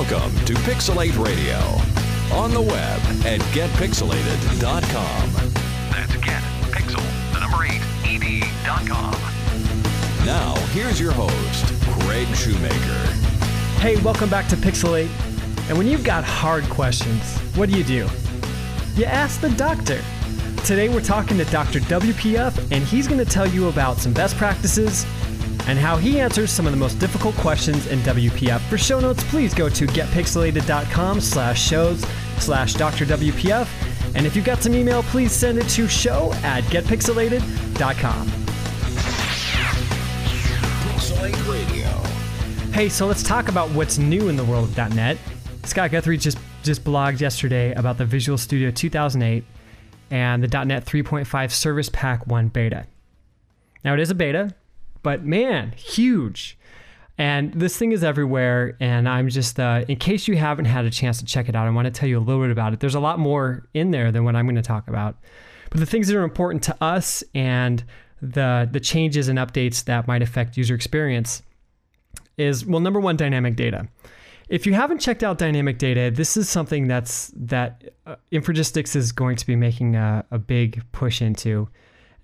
Welcome to Pixelate Radio. On the web at getpixelated.com. That's getpixel, the number 8, ed.com. Now, here's your host, Craig Shoemaker. Hey, welcome back to Pixelate. And when you've got hard questions, what do you do? You ask the doctor. Today we're talking to Dr. WPF, and he's going to tell you about some best practices and how he answers some of the most difficult questions in WPF. For show notes, please go to getpixelated.com slash shows slash Dr. WPF. And if you've got some email, please send it to show at getpixelated.com. Pixelate Radio. Hey, so let's talk about what's new in the world of .NET. Scott Guthrie just just blogged yesterday about the Visual Studio 2008 and the .NET 3.5 Service Pack 1 beta. Now it is a beta, but man, huge. And this thing is everywhere. And I'm just, uh, in case you haven't had a chance to check it out, I want to tell you a little bit about it. There's a lot more in there than what I'm going to talk about. But the things that are important to us and the the changes and updates that might affect user experience is well, number one, dynamic data. If you haven't checked out dynamic data, this is something that's that uh, Infragistics is going to be making a, a big push into.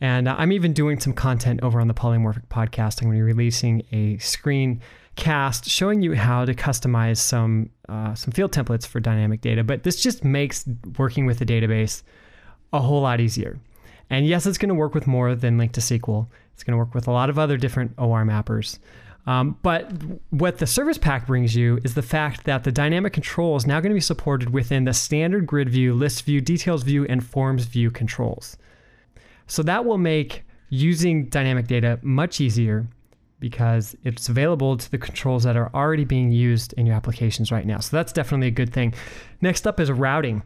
And I'm even doing some content over on the Polymorphic podcast. I'm going to be releasing a screen cast showing you how to customize some uh, some field templates for dynamic data. But this just makes working with the database a whole lot easier. And yes, it's going to work with more than LINQ to SQL. It's going to work with a lot of other different OR mappers. Um, but what the service pack brings you is the fact that the dynamic control is now going to be supported within the standard grid view, list view, details view, and forms view controls. So that will make using dynamic data much easier because it's available to the controls that are already being used in your applications right now. So that's definitely a good thing. Next up is routing.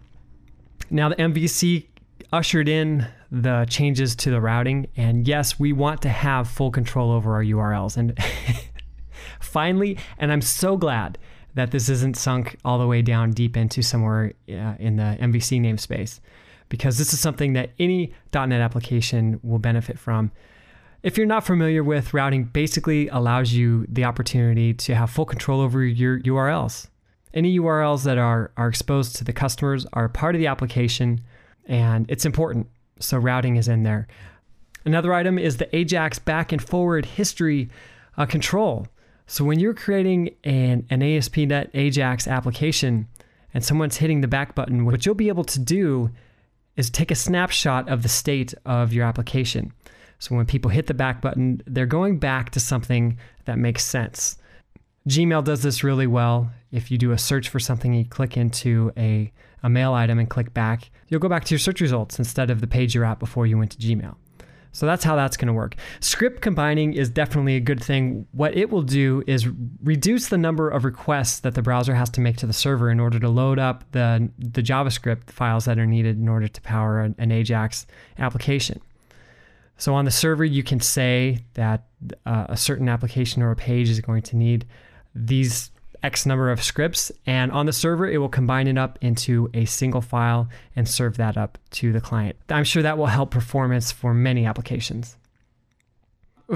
Now, the MVC ushered in the changes to the routing, and yes, we want to have full control over our URLs. And finally, and I'm so glad that this isn't sunk all the way down deep into somewhere uh, in the MVC namespace because this is something that any .NET application will benefit from. If you're not familiar with routing, basically allows you the opportunity to have full control over your URLs. Any URLs that are, are exposed to the customers are part of the application, and it's important. So routing is in there. Another item is the Ajax back and forward history uh, control. So when you're creating an, an ASP.NET Ajax application and someone's hitting the back button, what you'll be able to do is take a snapshot of the state of your application. So when people hit the back button, they're going back to something that makes sense. Gmail does this really well. If you do a search for something, you click into a, a mail item and click back, you'll go back to your search results instead of the page you're at before you went to Gmail. So that's how that's going to work. Script combining is definitely a good thing. What it will do is reduce the number of requests that the browser has to make to the server in order to load up the, the JavaScript files that are needed in order to power an, an Ajax application. So on the server, you can say that uh, a certain application or a page is going to need these X number of scripts, and on the server, it will combine it up into a single file and serve that up to the client. I'm sure that will help performance for many applications.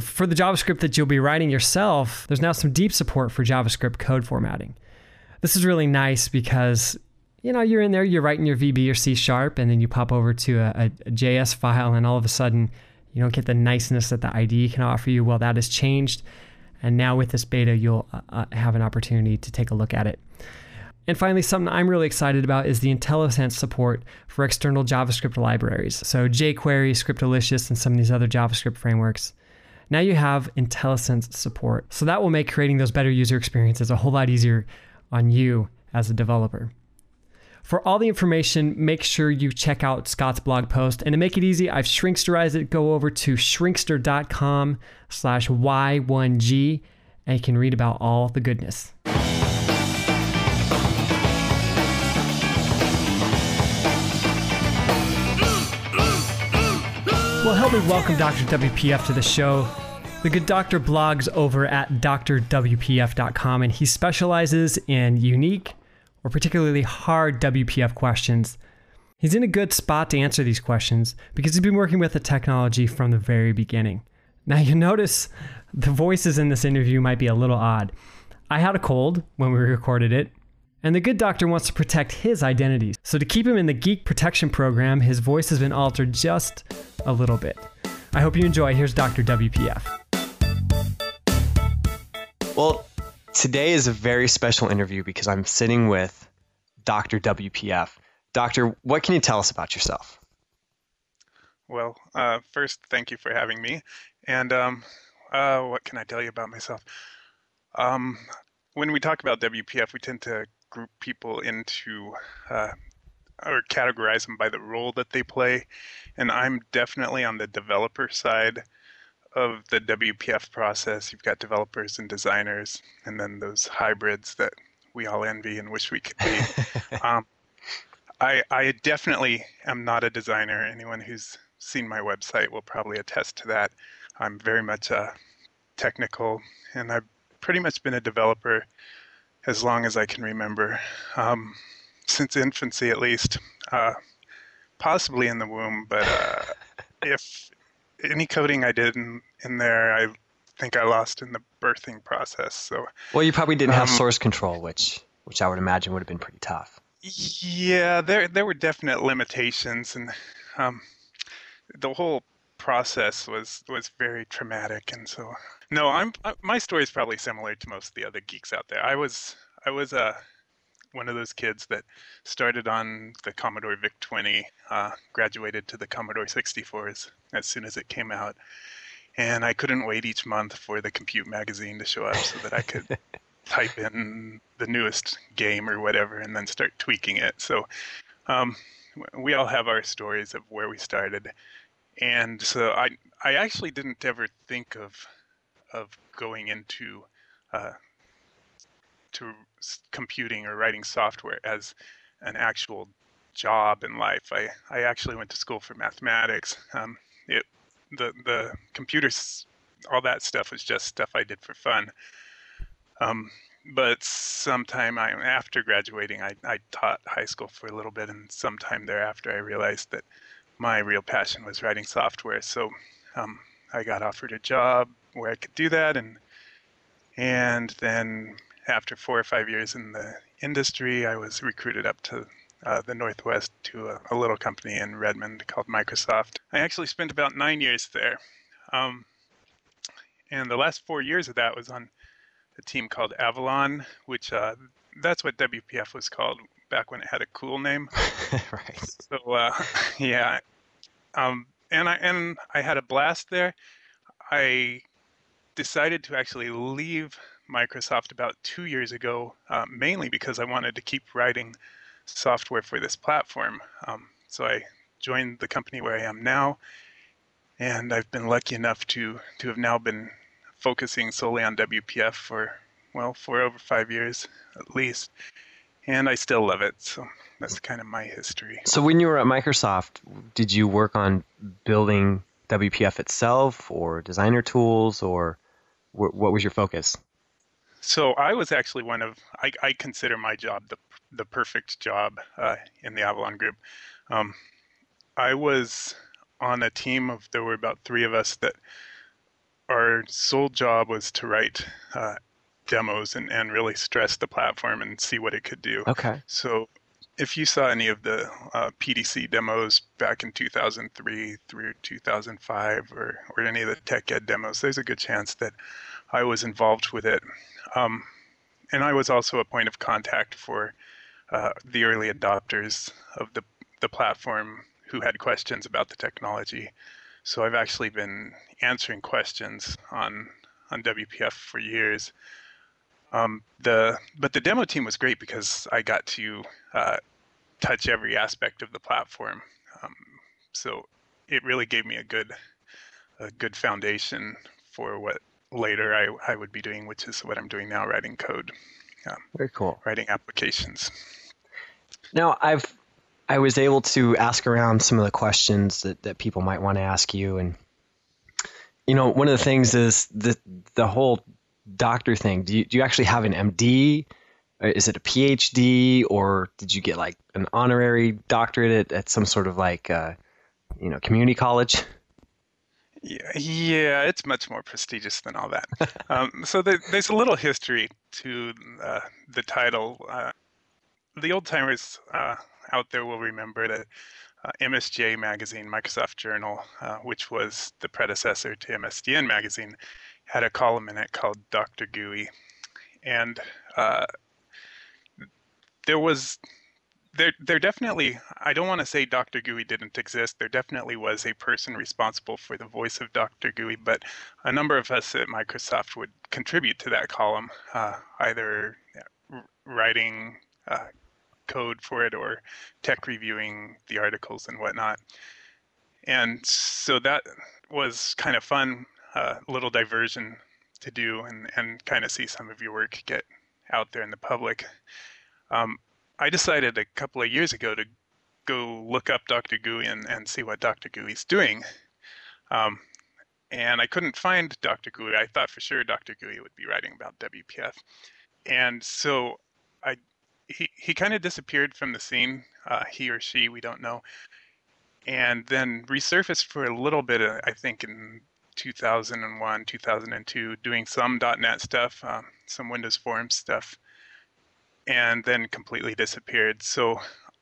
For the JavaScript that you'll be writing yourself, there's now some deep support for JavaScript code formatting. This is really nice because you know you're in there, you're writing your VB or C sharp, and then you pop over to a, a, JS file, and all of a sudden you don't get the niceness that the IDE can offer you. Well, that has changed and now with this beta, you'll uh, uh, have an opportunity to take a look at it. And finally, something I'm really excited about is the IntelliSense support for external JavaScript libraries. So jQuery, Scriptalicious, and some of these other JavaScript frameworks. Now you have IntelliSense support. So that will make creating those better user experiences a whole lot easier on you as a developer. For all the information, make sure you check out Scott's blog post. And to make it easy, I've shrinksterized it. Go over to shrinkster.com slash Y1G and you can read about all the goodness. Well, help me welcome Dr. WPF to the show. The good doctor blogs over at drwpf.com and he specializes in unique or particularly hard WPF questions. He's in a good spot to answer these questions because he's been working with the technology from the very beginning. Now, you notice the voices in this interview might be a little odd. I had a cold when we recorded it, And the good doctor wants to protect his identity. So, to keep him in the geek protection program, his voice has been altered just a little bit. I hope you enjoy. Here's Dr. WPF. Well, today is a very special interview because I'm sitting with Dr. WPF. Doctor, what can you tell us about yourself? Well, uh, first, thank you for having me. And um, uh, what can I tell you about myself? Um, when we talk about WPF, we tend to group people into uh, or categorize them by the role that they play. And I'm definitely on the developer side of the WPF process. You've got developers and designers, and then those hybrids that we all envy and wish we could be. um, I, I definitely am not a designer. Anyone who's seen my website will probably attest to that. I'm very much uh, technical, and I've pretty much been a developer as long as I can remember, um, since infancy at least, uh, possibly in the womb. But uh, if any coding I did in, in there, I think I lost in the birthing process. So well, you probably didn't um, have source control, which which I would imagine would have been pretty tough. Yeah, there there were definite limitations, and um, the whole process was was very traumatic. And so, no, I'm my story is probably similar to most of the other geeks out there. I was I was a uh, one of those kids that started on the Commodore VIC-20, uh, graduated to the Commodore 64s as soon as it came out, and I couldn't wait each month for the Compute magazine to show up so that I could type in the newest game or whatever and then start tweaking it. So um, we all have our stories of where we started, and so I I actually didn't ever think of of going into uh, to computing or writing software as an actual job in life. I, I actually went to school for mathematics. Um, it the the computers, all that stuff was just stuff I did for fun. Um, but sometime I, after graduating, I, I taught high school for a little bit, and sometime thereafter, I realized that my real passion was writing software. So um, I got offered a job where I could do that, and and then after four or five years in the industry, I was recruited up to uh, the Northwest to a, a, little company in Redmond called Microsoft. I actually spent about nine years there. Um, and the last four years of that was on a team called Avalon, which uh, that's what WPF was called back when it had a cool name. right. So uh, yeah, um, and I and I had a blast there. I decided to actually leave Microsoft about two years ago, uh, mainly because I wanted to keep writing software for this platform. Um, so I joined the company where I am now, and I've been lucky enough to to have now been focusing solely on WPF for well for over five years at least, and I still love it. So that's kind of my history. So when you were at Microsoft, did you work on building WPF itself, or designer tools, or what was your focus? So I was actually one of I, I consider my job the the perfect job uh, in the Avalon Group. Um, I was on a team of there were about three of us that our sole job was to write uh, demos and, and really stress the platform and see what it could do. Okay. So if you saw any of the uh, PDC demos back in 2003 through 2005 or, or any of the tech ed demos, there's a good chance that I was involved with it. Um, and I was also a point of contact for uh, the early adopters of the, the platform who had questions about the technology. So I've actually been answering questions on on WPF for years. Um, the but the demo team was great because I got to uh, touch every aspect of the platform. Um, so it really gave me a good a good foundation for what later I, I would be doing, which is what I'm doing now, writing code. Um, Very cool. Writing applications. Now I've I was able to ask around some of the questions that, that people might want to ask you, and you know, one of the things is the the whole doctor thing. Do you do you actually have an MD? Is it a PhD, or did you get like an honorary doctorate at, at some sort of like uh, you know community college? Yeah, it's much more prestigious than all that. um, so there, there's a little history to uh, the title. Uh, the old timers uh, out there will remember that uh, MSJ magazine, Microsoft Journal, uh, which was the predecessor to MSDN magazine, had a column in it called Dr. GUI, and uh, there was there there definitely I don't want to say Dr. GUI didn't exist. There definitely was a person responsible for the voice of Dr. GUI, but a number of us at Microsoft would contribute to that column, uh, either writing uh, code for it or tech reviewing the articles and whatnot. And so that was kind of fun, a uh, little diversion to do and, and kind of see some of your work get out there in the public. Um, I decided a couple of years ago to go look up Dr. GUI and, and see what Dr. GUI's doing. Um, and I couldn't find Dr. GUI. I thought for sure Dr. GUI would be writing about WPF. And so I he, he kind of disappeared from the scene, uh, he or she, we don't know. And then resurfaced for a little bit, uh, I think, in 2001, 2002, doing some .NET stuff, um, some Windows Forms stuff and then completely disappeared. So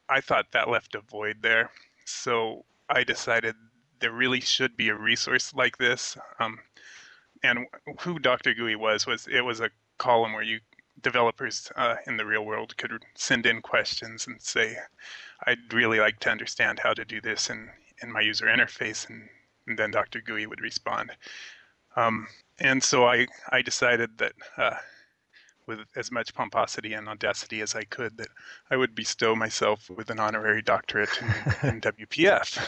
I thought that left a void there. So I decided there really should be a resource like this. Um, and who Dr. GUI was was it was a column where you developers uh, in the real world could send in questions and say, "I'd really like to understand how to do this in in my user interface," and, and then Dr. GUI would respond. Um, and so I I decided that uh, with as much pomposity and audacity as I could that I would bestow myself with an honorary doctorate in, in WPF.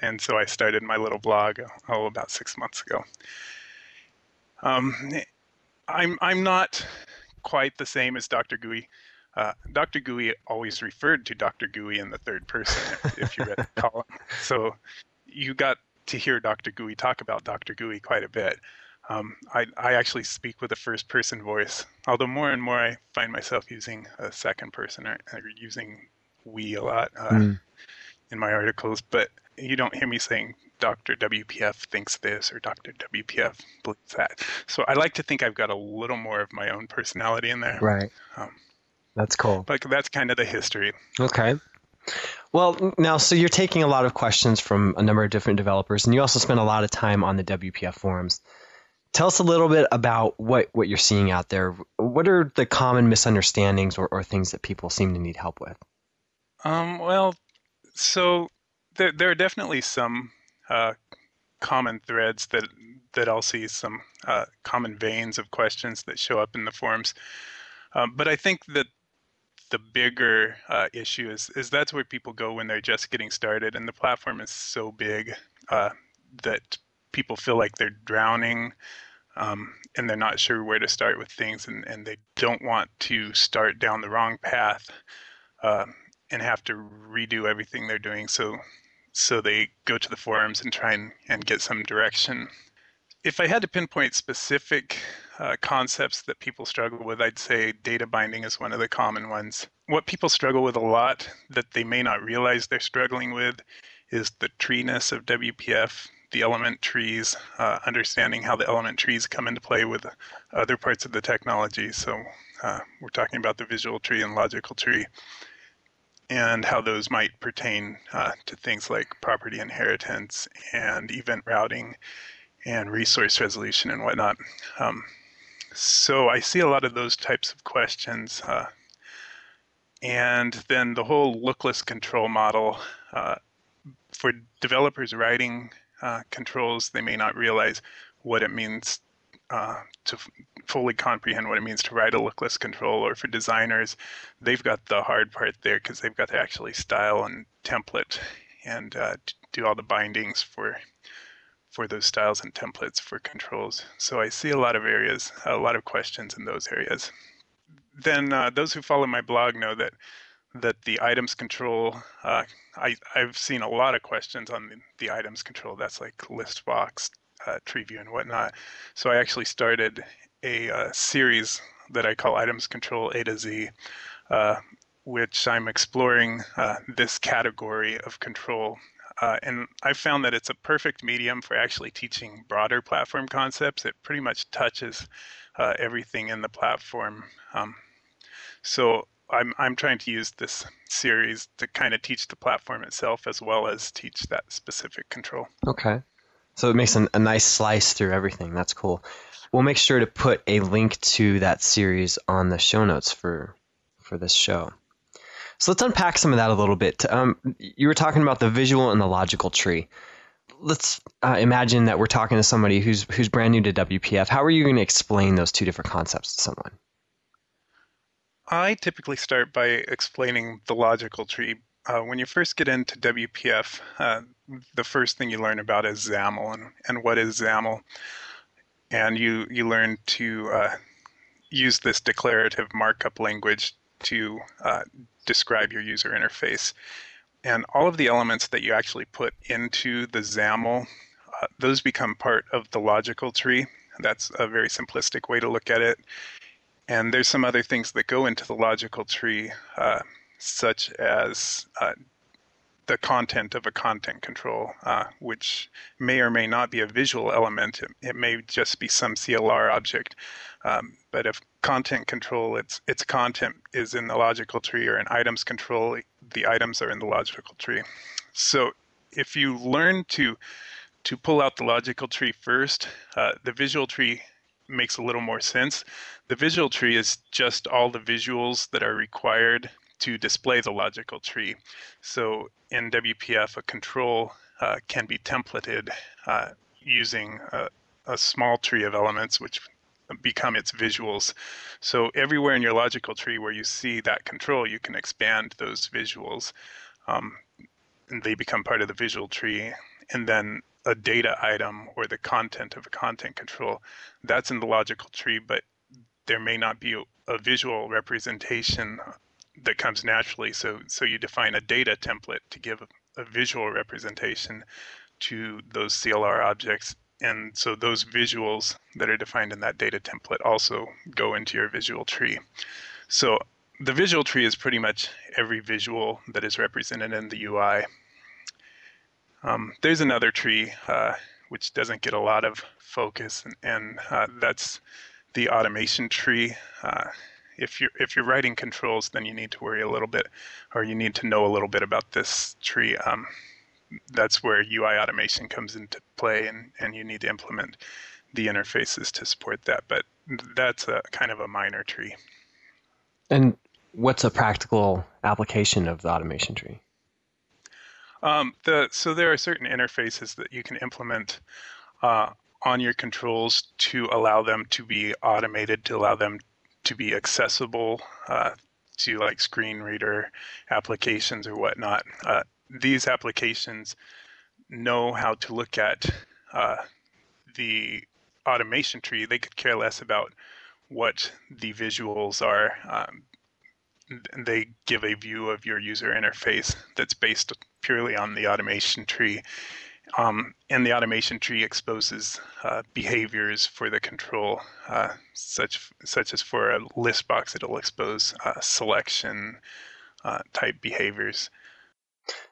And so I started my little blog oh about six months ago. Um, I'm I'm not quite the same as Dr. GUI. Uh, Dr. GUI always referred to Dr. GUI in the third person if, if you read the column. So you got to hear Dr. GUI talk about Dr. GUI quite a bit. Um, I, I actually speak with a first person voice, although more and more I find myself using a second person or, or using we a lot uh, mm. in my articles, but you don't hear me saying Dr. WPF thinks this or Dr. WPF believes that. So I like to think I've got a little more of my own personality in there. Right. Um, that's cool. But that's kind of the history. Okay. Well, now, so you're taking a lot of questions from a number of different developers, and you also spend a lot of time on the WPF forums. Tell us a little bit about what, what you're seeing out there. What are the common misunderstandings or, or things that people seem to need help with? Um, well, so there, there are definitely some uh, common threads that that I'll see some uh, common veins of questions that show up in the forums. Um, but I think that the bigger uh, issue is is that's where people go when they're just getting started, and the platform is so big uh, that people feel like they're drowning um, and they're not sure where to start with things and, and they don't want to start down the wrong path uh, and have to redo everything they're doing. So so they go to the forums and try and, and get some direction. If i had to pinpoint specific uh, concepts that people struggle with i'd say data binding is one of the common ones. What people struggle with a lot that they may not realize they're struggling with is the treeness of wpf the element trees, uh, understanding how the element trees come into play with other parts of the technology. So uh, we're talking about the visual tree and logical tree and how those might pertain uh, to things like property inheritance and event routing and resource resolution and whatnot. Um, so I see a lot of those types of questions. Uh, and then the whole lookless control model uh, for developers writing uh, controls, they may not realize what it means uh, to f- fully comprehend what it means to write a lookless control. Or for designers, they've got the hard part there because they've got to actually style and template and uh, do all the bindings for for those styles and templates for controls. So I see a lot of areas, a lot of questions in those areas. Then uh, those who follow my blog know that that the items control, uh, I, I've seen a lot of questions on the, the items control. That's like list box, uh, tree view, and whatnot. So I actually started a uh, series that I call Items Control A to Z, uh, which I'm exploring uh, this category of control. Uh, and I found that it's a perfect medium for actually teaching broader platform concepts. It pretty much touches everything in the platform. Um, so I'm I'm trying to use this series to kind of teach the platform itself as well as teach that specific control. Okay. So it makes an, a nice slice through everything. That's cool. We'll make sure to put a link to that series on the show notes for for this show. So let's unpack some of that a little bit. Um, you were talking about the visual and the logical tree. Let's uh, imagine that we're talking to somebody who's who's brand new to WPF. How are you going to explain those two different concepts to someone? I typically start by explaining the logical tree. Uh, when you first get into WPF, uh, the first thing you learn about is XAML and, and what is XAML. And you, you learn to uh, use this declarative markup language to uh, describe your user interface. And all of the elements that you actually put into the XAML, uh, those become part of the logical tree. That's a very simplistic way to look at it. And there's some other things that go into the logical tree, uh, such as uh, the content of a content control, uh, which may or may not be a visual element. It, it may just be some CLR object. Um, but if content control, its its content is in the logical tree, or an items control, the items are in the logical tree. So if you learn to to pull out the logical tree first, uh, the visual tree makes a little more sense. The visual tree is just all the visuals that are required to display the logical tree. So in WPF, a control uh, can be templated uh, using a, a, small tree of elements, which become its visuals. So everywhere in your logical tree where you see that control, you can expand those visuals. Um, and they become part of the visual tree. And then a data item or the content of a content control, that's in the logical tree, but there may not be a, visual representation that comes naturally. So, so you define a data template to give a visual representation to those CLR objects. And so those visuals that are defined in that data template also go into your visual tree. So the visual tree is pretty much every visual that is represented in the UI. Um, there's another tree uh, which doesn't get a lot of focus, and, and uh, that's the automation tree. Uh, if you're if you're writing controls, then you need to worry a little bit, or you need to know a little bit about this tree. Um, that's where UI automation comes into play, and, and you need to implement the interfaces to support that. But that's a kind of a minor tree. And what's a practical application of the automation tree? Um, the, so there are certain interfaces that you can implement uh, on your controls to allow them to be automated, to allow them to be accessible uh, to like screen reader applications or whatnot. Uh, these applications know how to look at uh, the automation tree. They could care less about what the visuals are. Um, they give a view of your user interface that's based purely on the automation tree. Um, and the automation tree exposes uh, behaviors for the control, uh, such such as for a list box, it'll expose uh, selection uh, type behaviors.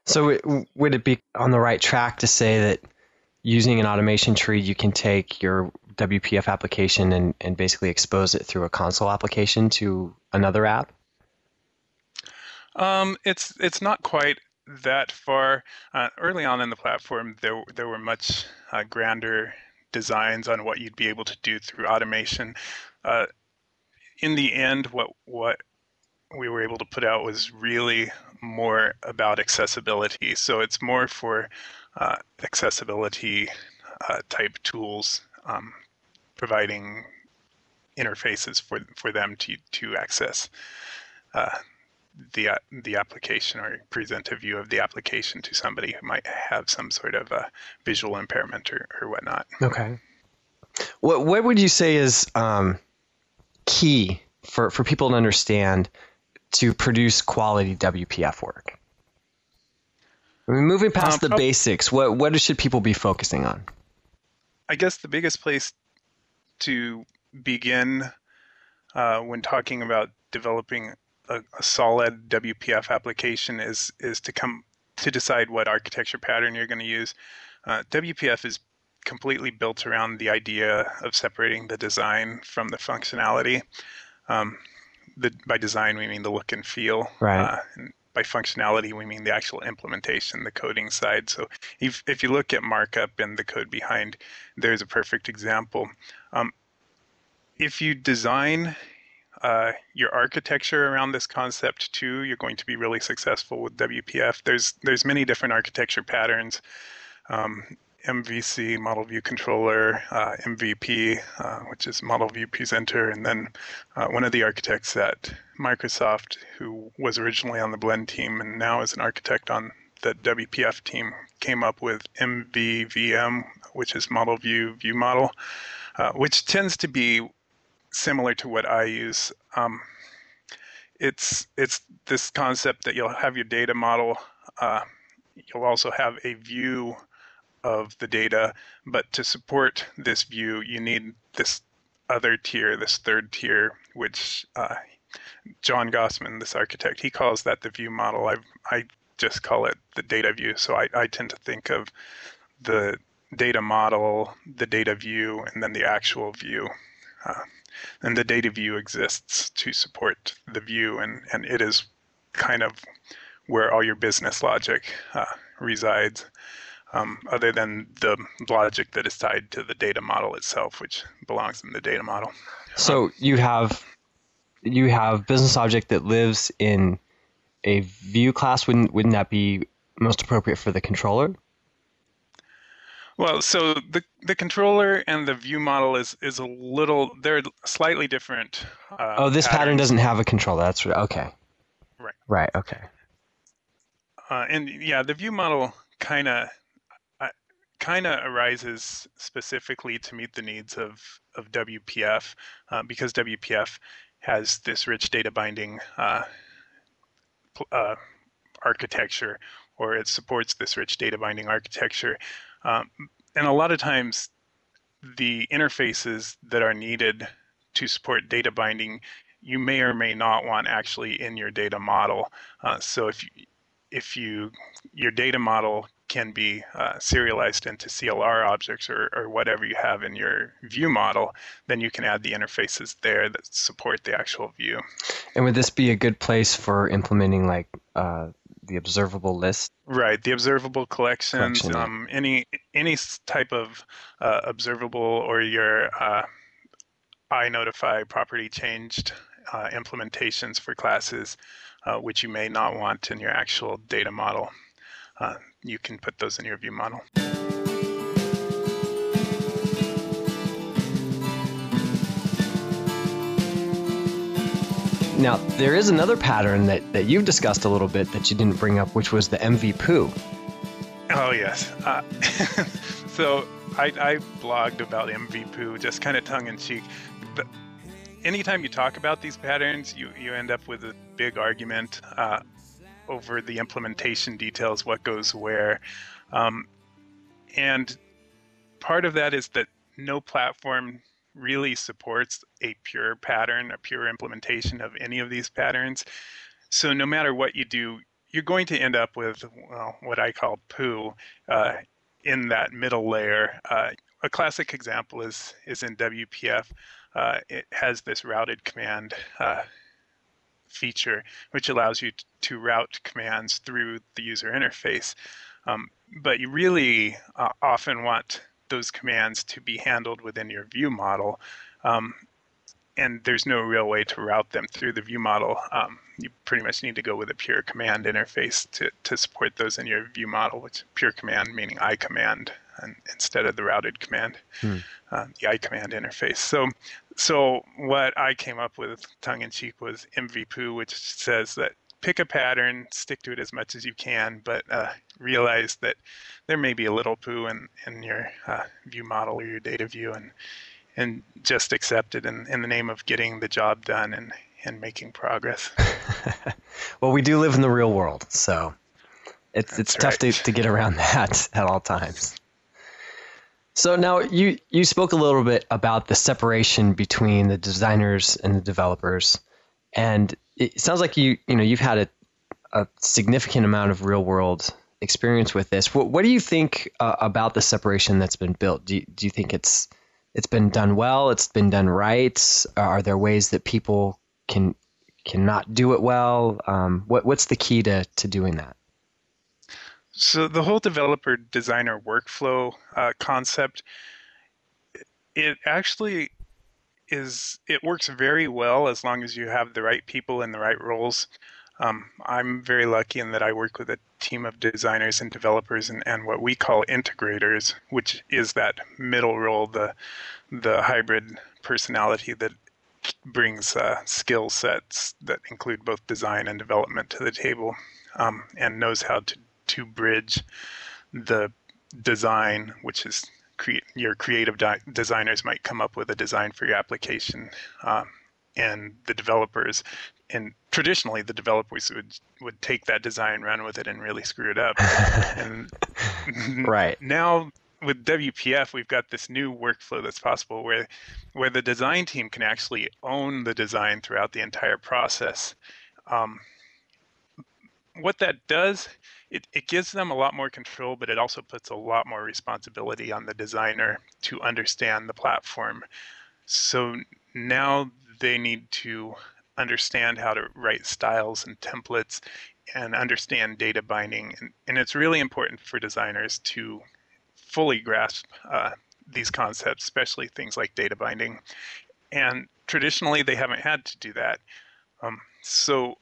So, would it be on the right track to say that using an automation tree, you can take your WPF application and, and basically expose it through a console application to another app? Um, it's it's not quite that far. Uh, early on in the platform, there there were much uh, grander designs on what you'd be able to do through automation. Uh, in the end, what what we were able to put out was really more about accessibility. So it's more for uh, accessibility uh, type tools, um, providing interfaces for for them to to access uh, the the application or present a view of the application to somebody who might have some sort of a visual impairment or, or whatnot. Okay. What what would you say is um, key for, for people to understand to produce quality WPF work? I mean, moving past um, the basics, what what should people be focusing on? I guess the biggest place to begin uh, when talking about developing a, a, solid WPF application is is to come to decide what architecture pattern you're going to use. Uh, WPF is completely built around the idea of separating the design from the functionality. Um, the by design we mean the look and feel. Right. Uh, and by functionality we mean the actual implementation, the coding side. So if if you look at markup and the code behind, there's a perfect example. Um, if you design uh, your architecture around this concept too, you're going to be really successful with WPF. There's there's many different architecture patterns. Um, MVC, Model View Controller, uh, MVP, uh, which is Model View Presenter, and then uh, one of the architects at Microsoft, who was originally on the Blend team and now is an architect on the WPF team, came up with MVVM, which is Model View View Model, uh, which tends to be similar to what I use. Um, it's it's this concept that you'll have your data model. Uh, you'll also have a view of the data, but to support this view, you need this other tier, this third tier, which uh, John Gossman, this architect, he calls that the view model. I I just call it the data view. So I, I tend to think of the data model, the data view, and then the actual view. Uh, and the data view exists to support the view, and, and it is kind of where all your business logic uh, resides um, other than the logic that is tied to the data model itself, which belongs in the data model. So um, you have you have business object that lives in a view class. Wouldn't wouldn't that be most appropriate for the controller? Well, so the the controller and the view model is is a little they're slightly different. Uh, oh, this patterns. pattern doesn't have a controller. That's right. okay. Right. Right. Okay. Uh, and yeah, the view model kind of kind of arises specifically to meet the needs of, of WPF uh, because WPF has this rich data binding uh, uh, architecture or it supports this rich data binding architecture. Um, and a lot of times the interfaces that are needed to support data binding you may or may not want actually in your data model. Uh, so if you, if you your data model can be uh, serialized into CLR objects or, or whatever you have in your view model, then you can add the interfaces there that support the actual view. And would this be a good place for implementing like uh, the observable list? Right, the observable collections, Collection. um, any any type of uh, observable or your uh, notify property changed uh, implementations for classes, uh, which you may not want in your actual data model. Uh, you can put those in your view model. Now, there is another pattern that, that you've discussed a little bit that you didn't bring up, which was the MV poo. Oh, yes. Uh, so I, I, blogged about MV poo just kind of tongue in cheek. But anytime you talk about these patterns, you, you end up with a big argument. Uh, over the implementation details, what goes where. Um, and part of that is that no platform really supports a pure pattern, a pure implementation of any of these patterns. So no matter what you do, you're going to end up with well, what I call poo uh, in that middle layer. Uh, a classic example is is in WPF. Uh, it has this routed command uh, feature, which allows you to route commands through the user interface. Um, but you really uh, often want those commands to be handled within your view model. Um, and there's no real way to route them through the view model. Um, you pretty much need to go with a pure command interface to, to support those in your view model, which pure command meaning ICommand and, instead of the routed command, hmm. uh, the ICommand interface. So so what I came up with, tongue in cheek, was MVPoo, which says that pick a pattern, stick to it as much as you can, but uh, realize that there may be a little poo in, in your uh, view model or your data view, and and just accept it in, in the name of getting the job done and, and making progress. well, we do live in the real world, so it's That's it's tough to, to get around that at all times. So now you you spoke a little bit about the separation between the designers and the developers, and it sounds like you you know you've had a, a significant amount of real world experience with this. What, what do you think uh, about the separation that's been built? Do you, do you think it's it's been done well? It's been done right? Are there ways that people can cannot do it well? Um, what what's the key to to doing that? So the whole developer designer workflow uh, concept, it actually is it works very well as long as you have the right people in the right roles. Um, I'm very lucky in that I work with a team of designers and developers and, and what we call integrators, which is that middle role, the the hybrid personality that brings uh, skill sets that include both design and development to the table, um, and knows how to to bridge the design, which is cre- your creative di- designers might come up with a design for your application, um, and the developers and traditionally the developers would would take that design, run with it, and really screw it up. and right now with WPF, we've got this new workflow that's possible where where the design team can actually own the design throughout the entire process. Um, what that does, it, it gives them a lot more control, but it also puts a lot more responsibility on the designer to understand the platform. So now they need to understand how to write styles and templates and understand data binding. And, and it's really important for designers to fully grasp uh, these concepts, especially things like data binding. And traditionally, they haven't had to do that. Um, so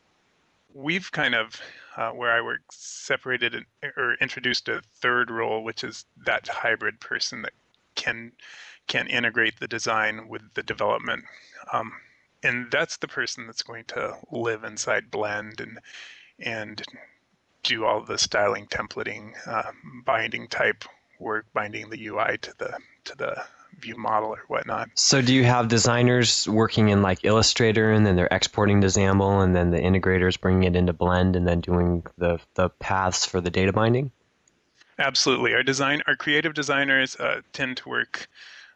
we've kind of, uh, where I work, separated or introduced a third role, which is that hybrid person that can can integrate the design with the development. Um, and that's the person that's going to live inside Blend and and do all the styling, templating, uh, binding type work, binding the UI to the to the view model or whatnot. So, do you have designers working in like Illustrator, and then they're exporting to XAML, and then the integrators bringing it into Blend, and then doing the the paths for the data binding? Absolutely, our design, our creative designers uh, tend to work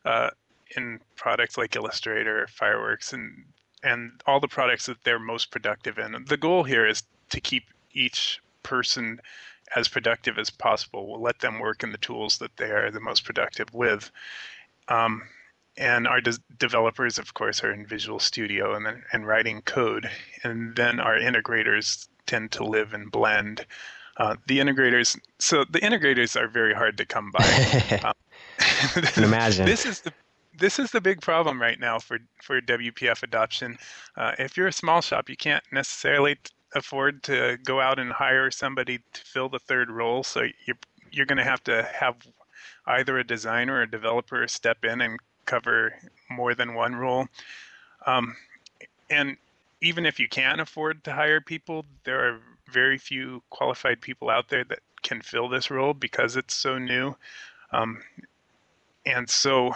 uh, in products like Illustrator, Fireworks, and and all the products that they're most productive in. The goal here is to keep each person as productive as possible. We'll let them work in the tools that they are the most productive with. Um, and our de- developers, of course, are in Visual Studio and then and writing code. And then our integrators tend to live in Blend. Uh, the integrators, so the integrators are very hard to come by. um, can imagine. this is the this is the big problem right now for for WPF adoption. Uh, if you're a small shop, you can't necessarily afford to go out and hire somebody to fill the third role. So you're you're going to have to have either a designer or a developer step in and cover more than one role. Um, and even if you can afford to hire people, there are very few qualified people out there that can fill this role because it's so new. Um, and so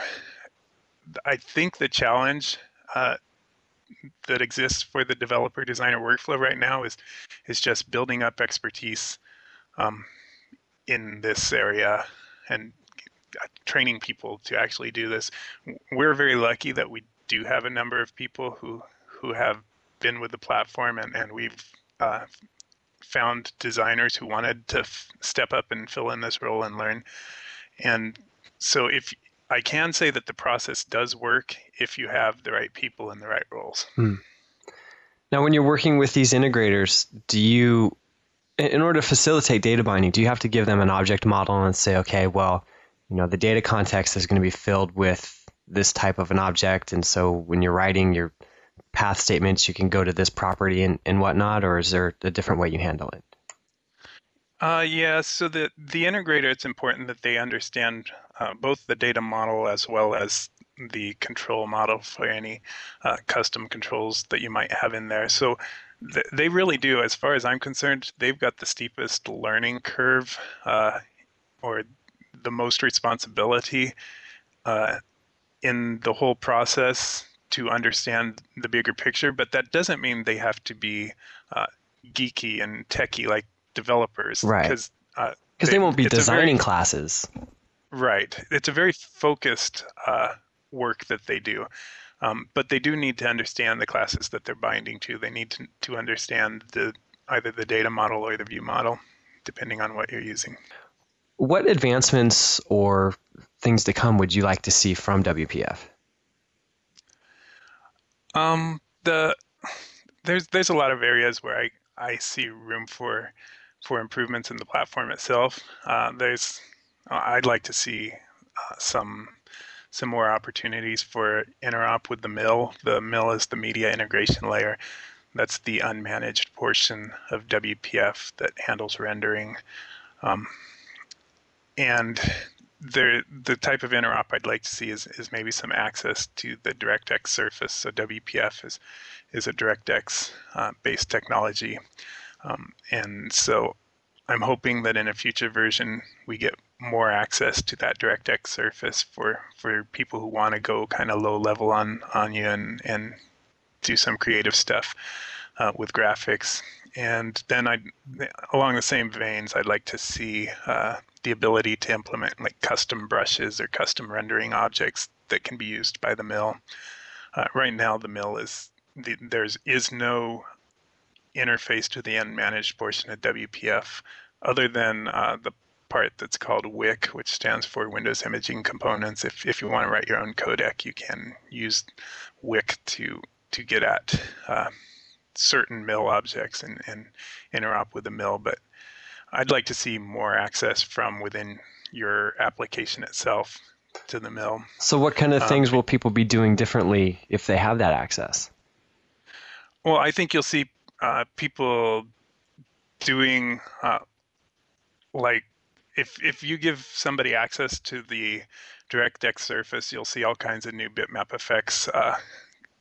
I think the challenge uh, that exists for the developer designer workflow right now is is just building up expertise um, in this area and training people to actually do this. We're very lucky that we do have a number of people who who have been with the platform and, and we've uh, found designers who wanted to f- step up and fill in this role and learn. And so if I can say that the process does work if you have the right people in the right roles. Hmm. Now, when you're working with these integrators, do you, in order to facilitate data binding, do you have to give them an object model and say, okay, well, you know, the data context is going to be filled with this type of an object, and so when you're writing your path statements, you can go to this property and, and whatnot, or is there a different way you handle it? Uh, yeah, so the, the integrator, it's important that they understand uh, both the data model as well as the control model for any uh, custom controls that you might have in there. So th- they really do, as far as I'm concerned, they've got the steepest learning curve uh, or the most responsibility uh, in the whole process to understand the bigger picture. But that doesn't mean they have to be uh, geeky and techy like developers, right? Because uh, they, they, won't be designing very, classes, right? It's a very focused uh, work that they do, um, but they do need to understand the classes that they're binding to. They need to, to understand the either the data model or the view model, depending on what you're using. What advancements or things to come would you like to see from WPF? Um, the there's there's a lot of areas where I, I see room for for improvements in the platform itself. Uh, there's I'd like to see uh, some some more opportunities for interop with the mill. The mill is the media integration layer. That's the unmanaged portion of WPF that handles rendering. Um, and the the type of interop I'd like to see is, is maybe some access to the DirectX surface. So WPF is is a DirectX uh, based technology, um, and so I'm hoping that in a future version we get more access to that DirectX surface for for people who want to go kind of low level on on you and and do some creative stuff uh, with graphics. And then I, along the same veins, I'd like to see uh, the ability to implement like custom brushes or custom rendering objects that can be used by the MIL. Uh, right now, the MIL is the, there's is no interface to the unmanaged portion of WPF other than uh, the part that's called WIC, which stands for Windows Imaging Components. If, if you want to write your own codec, you can use WIC to to get at uh, certain MIL objects and, and interop with the MIL. But I'd like to see more access from within your application itself to the MIL. So, what kind of um, things will people be doing differently if they have that access? Well, I think you'll see uh, people doing uh, like if if you give somebody access to the DirectX surface, you'll see all kinds of new bitmap effects uh,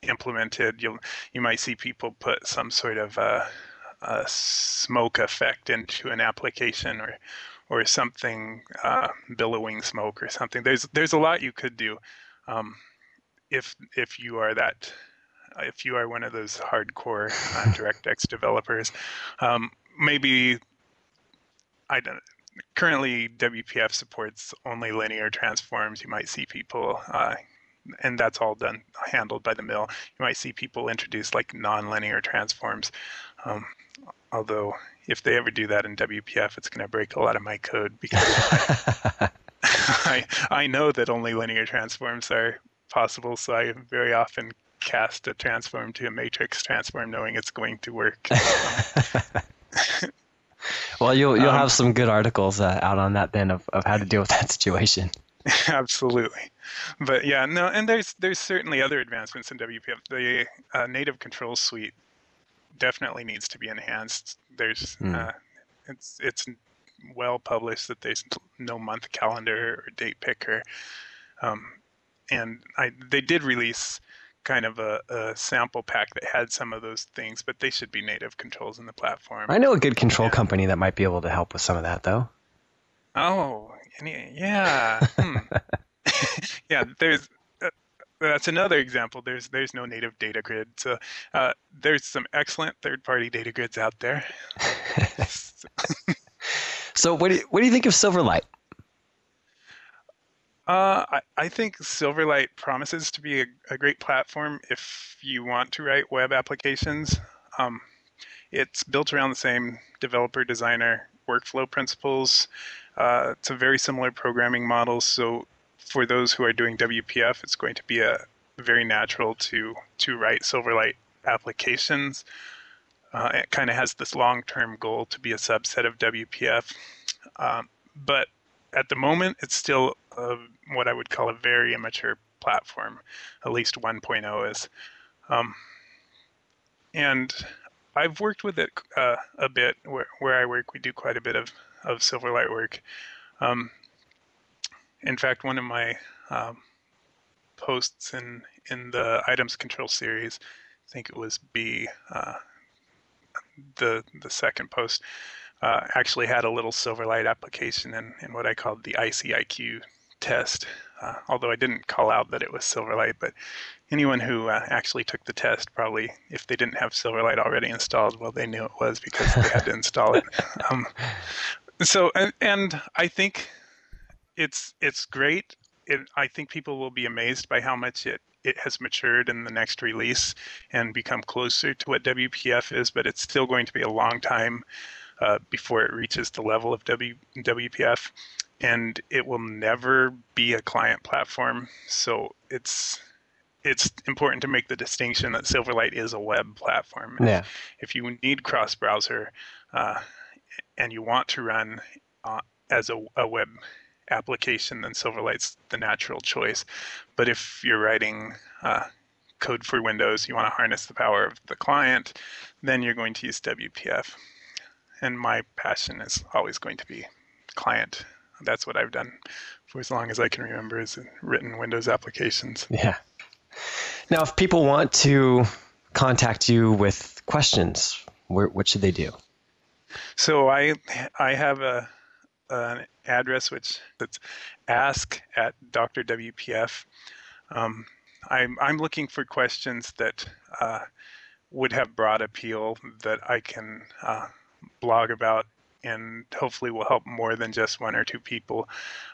implemented. You'll you might see people put some sort of uh, a smoke effect into an application or or something uh, billowing smoke or something. There's there's a lot you could do um, if if you are that if you are one of those hardcore uh, DirectX developers. Um, maybe I don't. Currently, WPF supports only linear transforms. You might see people uh, and that's all done handled by the MIL. You might see people introduce like nonlinear transforms. Um, although if they ever do that in WPF, it's going to break a lot of my code because I, I know that only linear transforms are possible. So I very often cast a transform to a matrix transform, knowing it's going to work. well, you'll you'll um, have some good articles uh, out on that then of, of how to deal with that situation. Absolutely, but yeah, no, and there's there's certainly other advancements in WPF. The uh, native control suite definitely needs to be enhanced. There's mm. uh, it's it's well published that there's no month calendar or date picker, um, and I they did release kind of a, a, sample pack that had some of those things, but they should be native controls in the platform. I know a good control yeah. company that might be able to help with some of that, though. Oh, yeah. Hmm. yeah, there's that's another example. There's there's no native data grid. So uh, there's some excellent third-party data grids out there. so what do you, what do you think of Silverlight? Uh, I, I think Silverlight promises to be a, a, great platform if you want to write web applications. Um, it's built around the same developer designer workflow principles. Uh, a very similar programming model. So for those who are doing WPF, it's going to be a very natural to to write Silverlight applications. Uh, it kind of has this long-term goal to be a subset of WPF, um, but at the moment, it's still a, what I would call a very immature platform. At least 1.0 is. Um, and I've worked with it uh, a bit. Where, where I work, we do quite a bit of, of Silverlight work. Um, in fact, one of my um, posts in in the items control series, I think it was B, uh, the the second post, uh, actually had a little Silverlight application in, in what I called the ICIQ test. Uh, although I didn't call out that it was Silverlight, but anyone who uh, actually took the test probably, if they didn't have Silverlight already installed, well, they knew it was because they had to install it. Um, so, and, and I think it's it's great. It, I think people will be amazed by how much it it has matured in the next release and become closer to what WPF is, but it's still going to be a long time uh, before it reaches the level of w, WPF, and it will never be a client platform. So it's it's important to make the distinction that Silverlight is a web platform. Yeah. If you need cross browser uh, and you want to run uh, as a, a web application, then Silverlight's the natural choice. But if you're writing uh, code for Windows, you want to harness the power of the client, then you're going to use WPF. And my passion is always going to be client. That's what I've done for as long as I can remember is written Windows applications. Yeah. Now, if people want to contact you with questions, where, what should they do? So I I have a an address which that's ask at Dr. WPF. Um, I'm I'm looking for questions that uh, would have broad appeal that I can uh, blog about and hopefully will help more than just one or two people.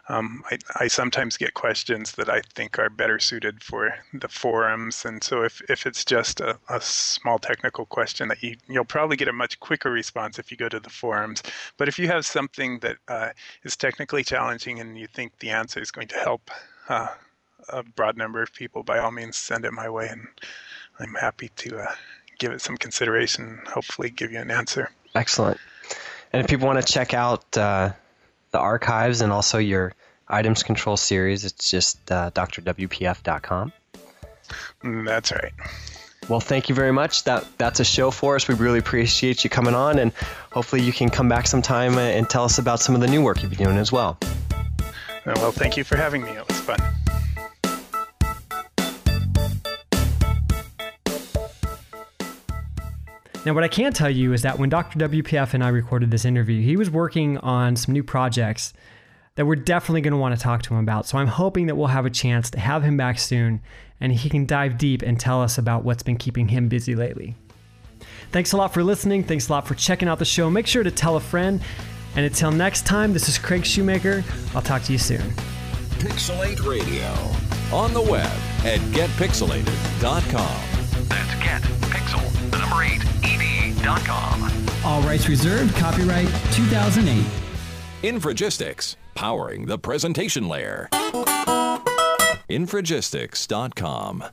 Um, I, I, sometimes get questions that I think are better suited for the forums, and so if, if it's just a, a small technical question, that you you'll probably get a much quicker response if you go to the forums. But if you have something that uh, is technically challenging and you think the answer is going to help uh, a broad number of people, by all means send it my way, and I'm happy to uh, give it some consideration. And hopefully, give you an answer. Excellent. And if people want to check out uh, the archives and also your items control series, it's just uh, drwpf.com. Mm, that's right. Well, thank you very much. That that's a show for us. We really appreciate you coming on, and hopefully you can come back sometime and tell us about some of the new work you've been doing as well. Well, thank you for having me. It was fun. Now, what I can tell you is that when Dr. WPF and I recorded this interview, he was working on some new projects that we're definitely going to want to talk to him about. So I'm hoping that we'll have a chance to have him back soon and he can dive deep and tell us about what's been keeping him busy lately. Thanks a lot for listening. Thanks a lot for checking out the show. Make sure to tell a friend. And until next time, this is Craig Shoemaker. I'll talk to you soon. Pixel8 Radio on the web at getpixel8.com. That's get pixel, the number eight Infragistics.com. All rights reserved. Copyright 2008. Infragistics, powering the presentation layer. Infragistics.com.